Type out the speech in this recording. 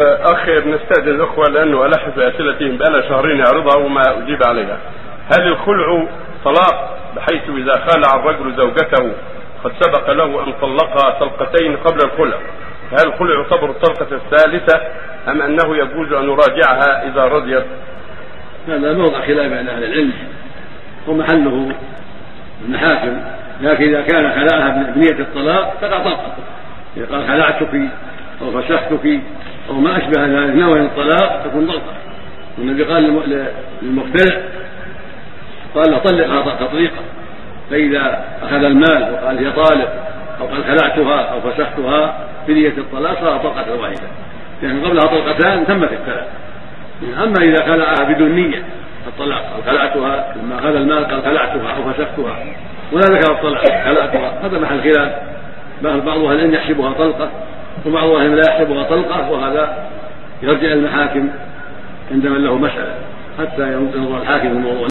اخ بنستاذن الأخوة لأنه الح أسئلتهم بقى شهرين يعرضها وما أجيب عليها. هل الخلع طلاق بحيث إذا خالع الرجل زوجته قد سبق له أن طلقها طلقتين قبل الخلع فهل الخلع يعتبر الطلقة الثالثة أم أنه يجوز أن يراجعها إذا رضيت؟ هذا موضع خلاف بين أهل العلم ومحله المحاكم لكن إذا كان خلعها بنية الطلاق فقد طلقته إذا قال خلعتك أو فسختك أو ما أشبه ذلك نوى الطلاق؟ تكون طلقه والنبي قال للمختلع قال له طلقها تطليقا. فإذا أخذ المال وقال هي طالق أو قال خلعتها أو فسختها بنيه الطلاق صار طلقة واحدة. لأن قبلها طلقتان تمت الثلاث. أما إذا خلعها بدون نية الطلاق قال خلعتها لما أخذ المال قال خلعتها أو فسختها. ولا ذكر الطلاق خلعتها. هذا محل خلاف. بعض أهل العلم يحسبها طلقة. وبعض أهل لا يحسبها طلقه وهذا يرجع المحاكم عند من له مساله حتى ينظر الحاكم الموضوع.